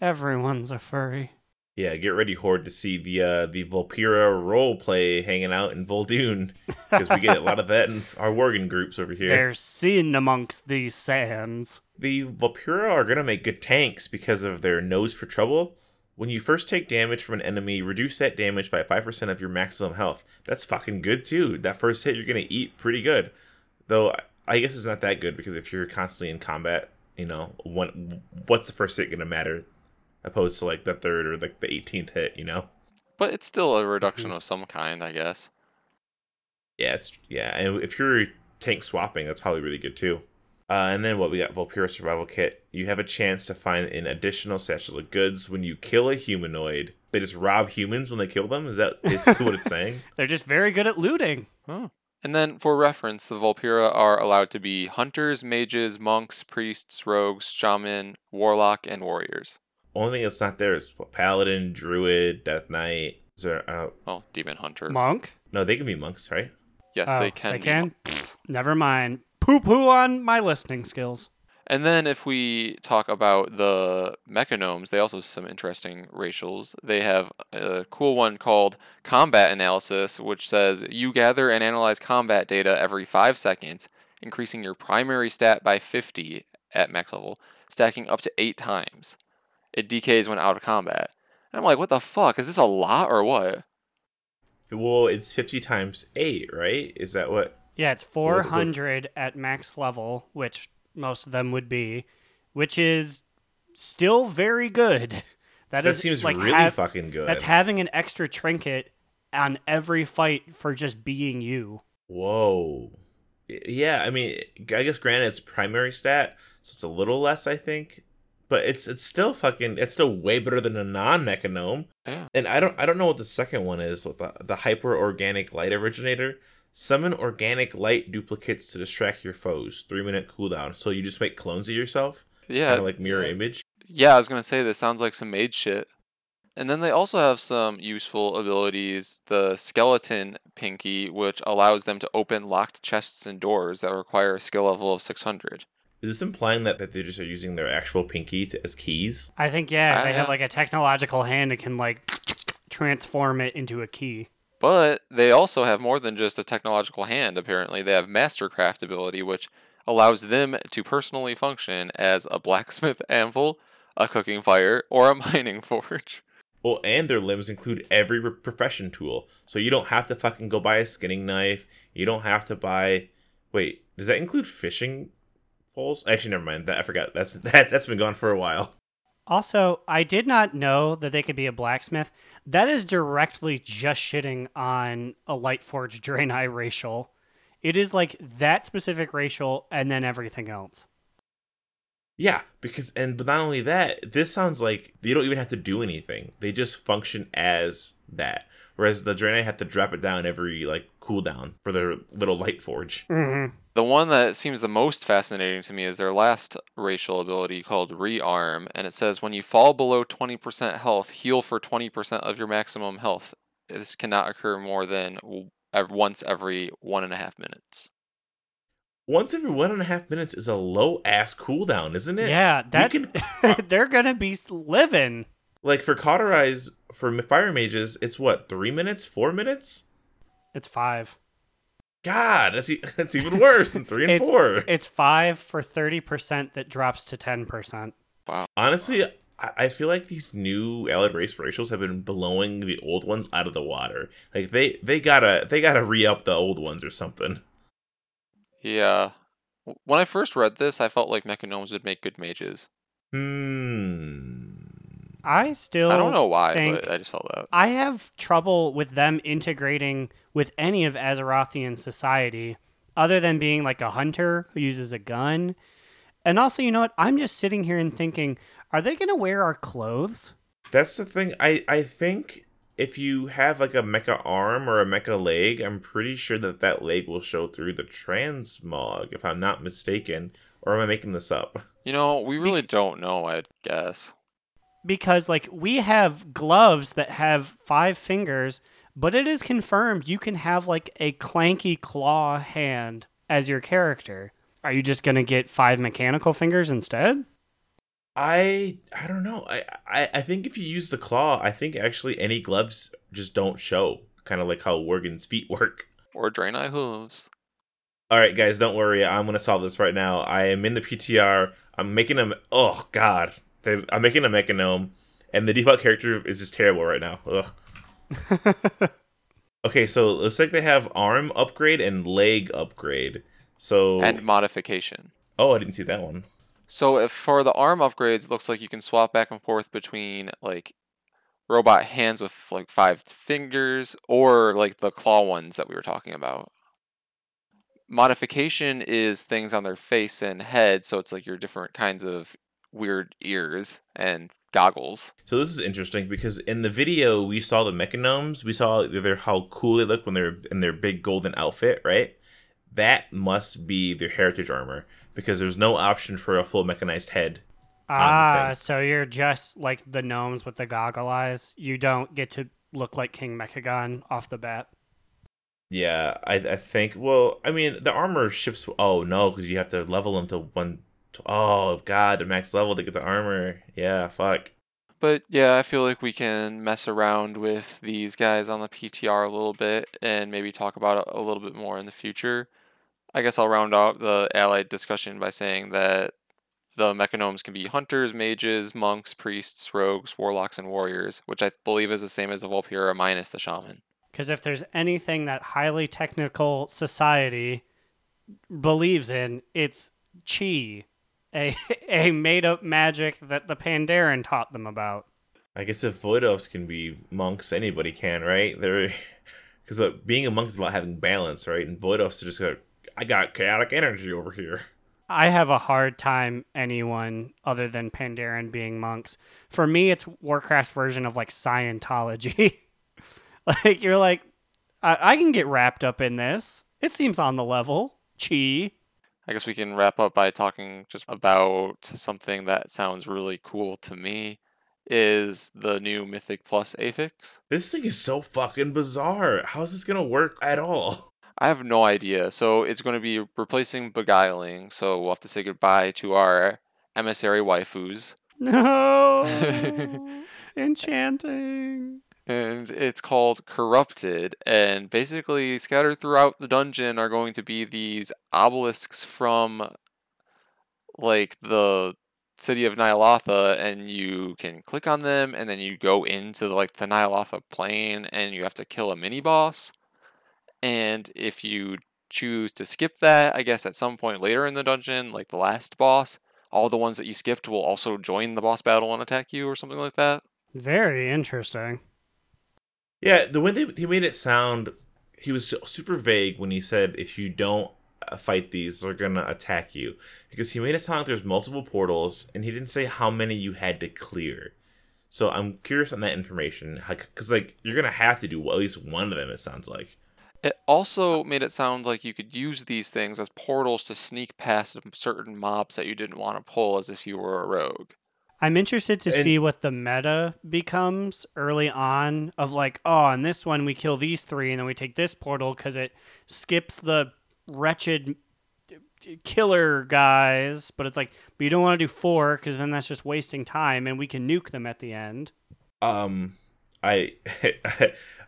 everyone's a furry. Yeah, get ready, Horde, to see the uh, the Vulpera role play hanging out in Vol'dun. Because we get a lot of that in our Worgen groups over here. There's sin amongst these sands. The Vulpera are going to make good tanks because of their nose for trouble. When you first take damage from an enemy, reduce that damage by 5% of your maximum health. That's fucking good too. That first hit, you're going to eat pretty good. Though, I guess it's not that good because if you're constantly in combat, you know, when, what's the first hit going to matter? Opposed to like the third or like the 18th hit, you know? But it's still a reduction of some kind, I guess. Yeah, it's yeah. And if you're tank swapping, that's probably really good too. Uh, and then what we got Vulpera Survival Kit. You have a chance to find an additional satchel of goods when you kill a humanoid. They just rob humans when they kill them. Is that basically what it's saying? They're just very good at looting. Oh. And then, for reference, the Vulpera are allowed to be hunters, mages, monks, priests, rogues, shaman, warlock, and warriors. Only thing that's not there is paladin, druid, death knight. Is there? Uh, Oh, demon hunter. Monk? no, they can be monks, right? yes, Oh, they can. they be can? monks. Never mind. Poo poo on my listening skills. And then, if we talk about the mechagnomes, they also have some interesting racials. They have a cool one called Combat Analysis, which says you gather and analyze combat data every five seconds, increasing your primary stat by 50 at max level, stacking up to eight times. It decays when out of combat. And I'm like, what the fuck? Is this a lot or what? Well, it's fifty times eight, right? Is that what? Yeah, it's what- what- 400 at max level, which most of them would be, which is still very good. That is seems like really hav- fucking good. That's having an extra trinket on every fight for just being you. Whoa. Yeah, I mean, I guess granted it's primary stat, so it's a little less, I think, but it's it's still fucking it's still way better than a non-mechagnome. Yeah. And I don't I don't know what the second one is, what the the hyper organic light originator. Summon organic light duplicates to distract your foes. Three minute cooldown. So you just make clones of yourself, Yeah, kind of like mirror image. Yeah, I was gonna say this sounds like some mage shit. And then they also have some useful abilities. The skeleton pinky, which allows them to open locked chests and doors that require a skill level of 600. Is this implying that, that they just are using their actual pinky to, as keys? I think, yeah, Ah, they have yeah. like a technological hand that can like transform it into a key. But they also have more than just a technological hand, apparently. They have Mastercraft ability, which allows them to personally function as a blacksmith anvil, a cooking fire, or a mining forge. Well, and their limbs include every profession tool. So you don't have to fucking go buy a skinning knife. You don't have to buy. Wait, does that include fishing poles? Actually, never mind. That I forgot. That's that. That's been gone for a while. Also, I did not know that they could be a blacksmith. That is directly just shitting on a light Lightforge Draenei racial. It is like that specific racial and then everything else. Yeah, because and but not only that, this sounds like they don't even have to do anything. They just function as that. Whereas the Draenei have to drop it down every like cooldown for their little light forge. Mm-hmm. The one that seems the most fascinating to me is their last racial ability called Rearm, and it says when you fall below 20% health, heal for 20% of your maximum health. This cannot occur more than once every one and a half minutes. Once every one and a half minutes is a low ass cooldown, isn't it? Yeah, that can- they're gonna be living. Like for cauterize for fire mages, it's what three minutes, four minutes. It's five. God, that's e- that's even worse than three and It's- four. It's five for thirty percent that drops to ten percent. Wow. Honestly, I, I feel like these new allied race racials have been blowing the old ones out of the water. Like they they gotta they gotta re up the old ones or something. Yeah. When I first read this, I felt like Mechagnomes would make good mages. Hmm. I still I don't know why, think- but I just felt that. I have trouble with them integrating with any of Azerothian society other than being like a hunter who uses a gun. And also, you know what? I'm just sitting here and thinking, are they going to wear our clothes? That's the thing. I I think if you have like a mecha arm or a mecha leg, I'm pretty sure that that leg will show through the transmog, if I'm not mistaken. Or am I making this up? You know, we really don't know, I guess. Because like we have gloves that have five fingers, but it is confirmed you can have like a clanky claw hand as your character. Are you just going to get five mechanical fingers instead? I I don't know. I, I I think if you use the claw, I think actually any gloves just don't show. Kind of like how Worgen's feet work. Or Draenei hooves. All right, guys, don't worry. I'm gonna solve this right now. I am in the PTR. I'm making a. Oh God, They've, I'm making a mechagnome, and the default character is just terrible right now. Ugh. Okay, so it looks like they have arm upgrade and leg upgrade. So And modification. oh, I didn't see that one. So if for the arm upgrades, it looks like you can swap back and forth between like robot hands with like five fingers or like the claw ones that we were talking about. Modification is things on their face and head, so it's like your different kinds of weird ears and goggles. So this is interesting because in the video we saw the mechagnomes. We saw their how cool they look when they're in their big golden outfit, right? That must be their heritage armor because there's no option for a full mechanized head. Ah, so you're just like the gnomes with the goggle eyes. You don't get to look like King Mechagon off the bat. Yeah, I, I think. Well, I mean, the armor ships. Oh no, because you have to level them to one. To, oh god, the max level to get the armor. Yeah, fuck. But yeah, I feel like we can mess around with these guys on the PTR a little bit and maybe talk about it a little bit more in the future. I guess I'll round out the allied discussion by saying that the mechagnomes can be hunters, mages, monks, priests, rogues, warlocks, and warriors, which I believe is the same as the Vulpera minus the shaman. Because if there's anything that highly technical society believes in, it's chi, a a made up magic that the Pandaren taught them about. I guess if Voidos can be monks, anybody can, right? They're because uh, being a monk is about having balance, right? And Voidos are just go, I got chaotic energy over here. I have a hard time anyone other than Pandaren being monks. For me, it's Warcraft's version of like Scientology. like you're like, I-, I can get wrapped up in this. It seems on the level. Chi. I guess we can wrap up by talking just about something that sounds really cool to me is the new Mythic Plus Affix. This thing is so fucking bizarre. How's this gonna work at all? I have no idea. So it's going to be replacing beguiling. So we'll have to say goodbye to our emissary waifus. No. Enchanting. and it's called Corrupted. And basically, scattered throughout the dungeon are going to be these obelisks from like the city of Ny'alotha, and you can click on them, and then you go into like the Ny'alotha plane, and you have to kill a mini boss. And if you choose to skip that, I guess at some point later in the dungeon, like the last boss, all the ones that you skipped will also join the boss battle and attack you, or something like that. Very interesting. Yeah, the way they, he made it sound, he was super vague when he said if you don't uh, fight these, they're gonna attack you. Because he made it sound like there's multiple portals, and he didn't say how many you had to clear. So I'm curious on that information, because like you're gonna have to do at least one of them. It sounds like. It also made it sound like you could use these things as portals to sneak past certain mobs that you didn't want to pull as if you were a rogue. I'm interested to And- see what the meta becomes early on of like, oh, on this one we kill these three and then we take this portal because it skips the wretched killer guys, but it's like, but you don't want to do four because then that's just wasting time and we can nuke them at the end. um i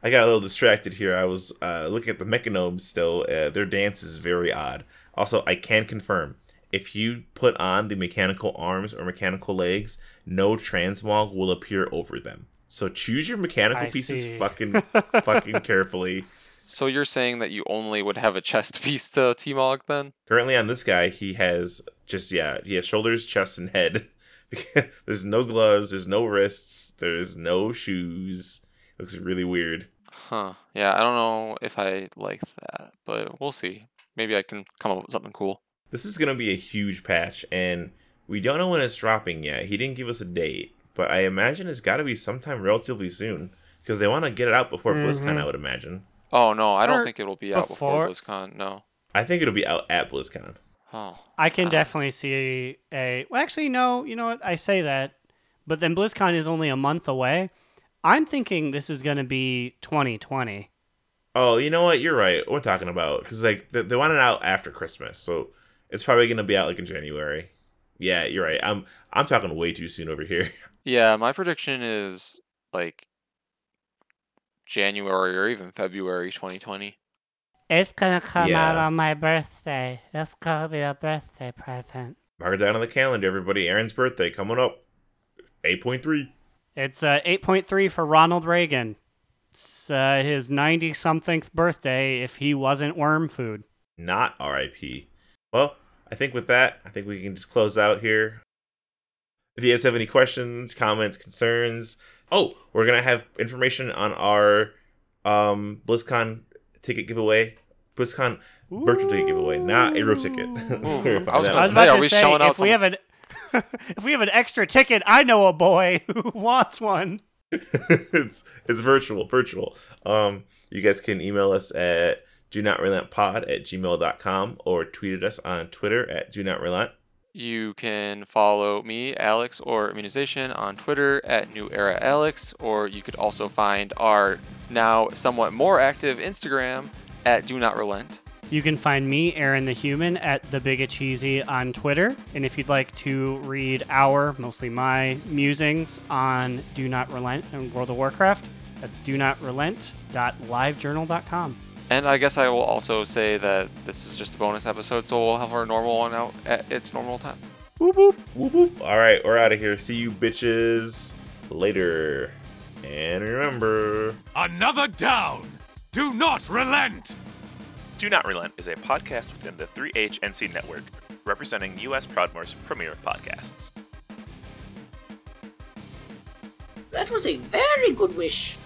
i got a little distracted here. I was uh looking at the mechagnomes still uh, their dance is very odd. Also i can confirm if you put on the mechanical arms or mechanical legs no transmog will appear over them. So choose your mechanical I pieces see. fucking fucking carefully. So you're saying that you only would have a chest piece to T-Mog then? currently on this guy he has just yeah he has shoulders chest and head there's no gloves there's no wrists there's no shoes looks really weird Huh. Yeah, I don't know if I like that, but we'll see. Maybe I can come up with something cool. This is going to be a huge patch, and we don't know when it's dropping yet. He didn't give us a date, but I imagine it's got to be sometime relatively soon because they want to get it out before BlizzCon. I mm-hmm. would imagine. Oh no, I don't Or think it'll be out before, before- BlizzCon. No. I think it'll be out at BlizzCon. Oh. I can Ah. definitely see a. Well, actually, no. You know what? I say that, but then BlizzCon is only a month away. I'm thinking this is going to be 2020. Oh, you know what? You're right. We're talking about because like they, they want it out after Christmas, so it's probably going to be out like in January. Yeah, you're right. I'm I'm talking way too soon over here. Yeah, my prediction is like January or even February 2020. It's gonna come Yeah. out on my birthday. It's gonna be a birthday present. Mark it down on the calendar, everybody. Aaron's birthday coming up. Eight point three. It's uh, 8.3 for Ronald Reagan. It's uh, his 90 something birthday if he wasn't worm food. not RIP. Well, I think with that, I think we can just close out here. If you guys have any questions, comments, concerns, oh, we're gonna have information on our um BlizzCon ticket giveaway. BlizzCon virtual ticket giveaway, not a real ticket. I was I was about to we say, shelling out if we have an if we have an extra ticket, I know a boy who wants one. it's, it's virtual, virtual. Um, you guys can email us at do not relent pod at gmail.com or tweet at us on Twitter at do not relent. You can follow me, Alex, or Immunization on Twitter at New Era Alex, or you could also find our now somewhat more active Instagram at Do Not Relent. You can find me, Aaron the Human, at the Big A Cheesy on Twitter. And if you'd like to read our, mostly my, musings on Do Not Relent and World of Warcraft, that's do not relent.livejournal.com. And I guess I will also say that this is just a bonus episode, so we'll have our normal one out at its normal time. Whoop whoop. Whoop, whoop. All right, we're out of here. See you bitches later. And remember, Another down! Do not relent! Do Not Relent is a podcast within the 3HNC network, representing U.S. Proudmoore's premier podcasts. That was a very good wish.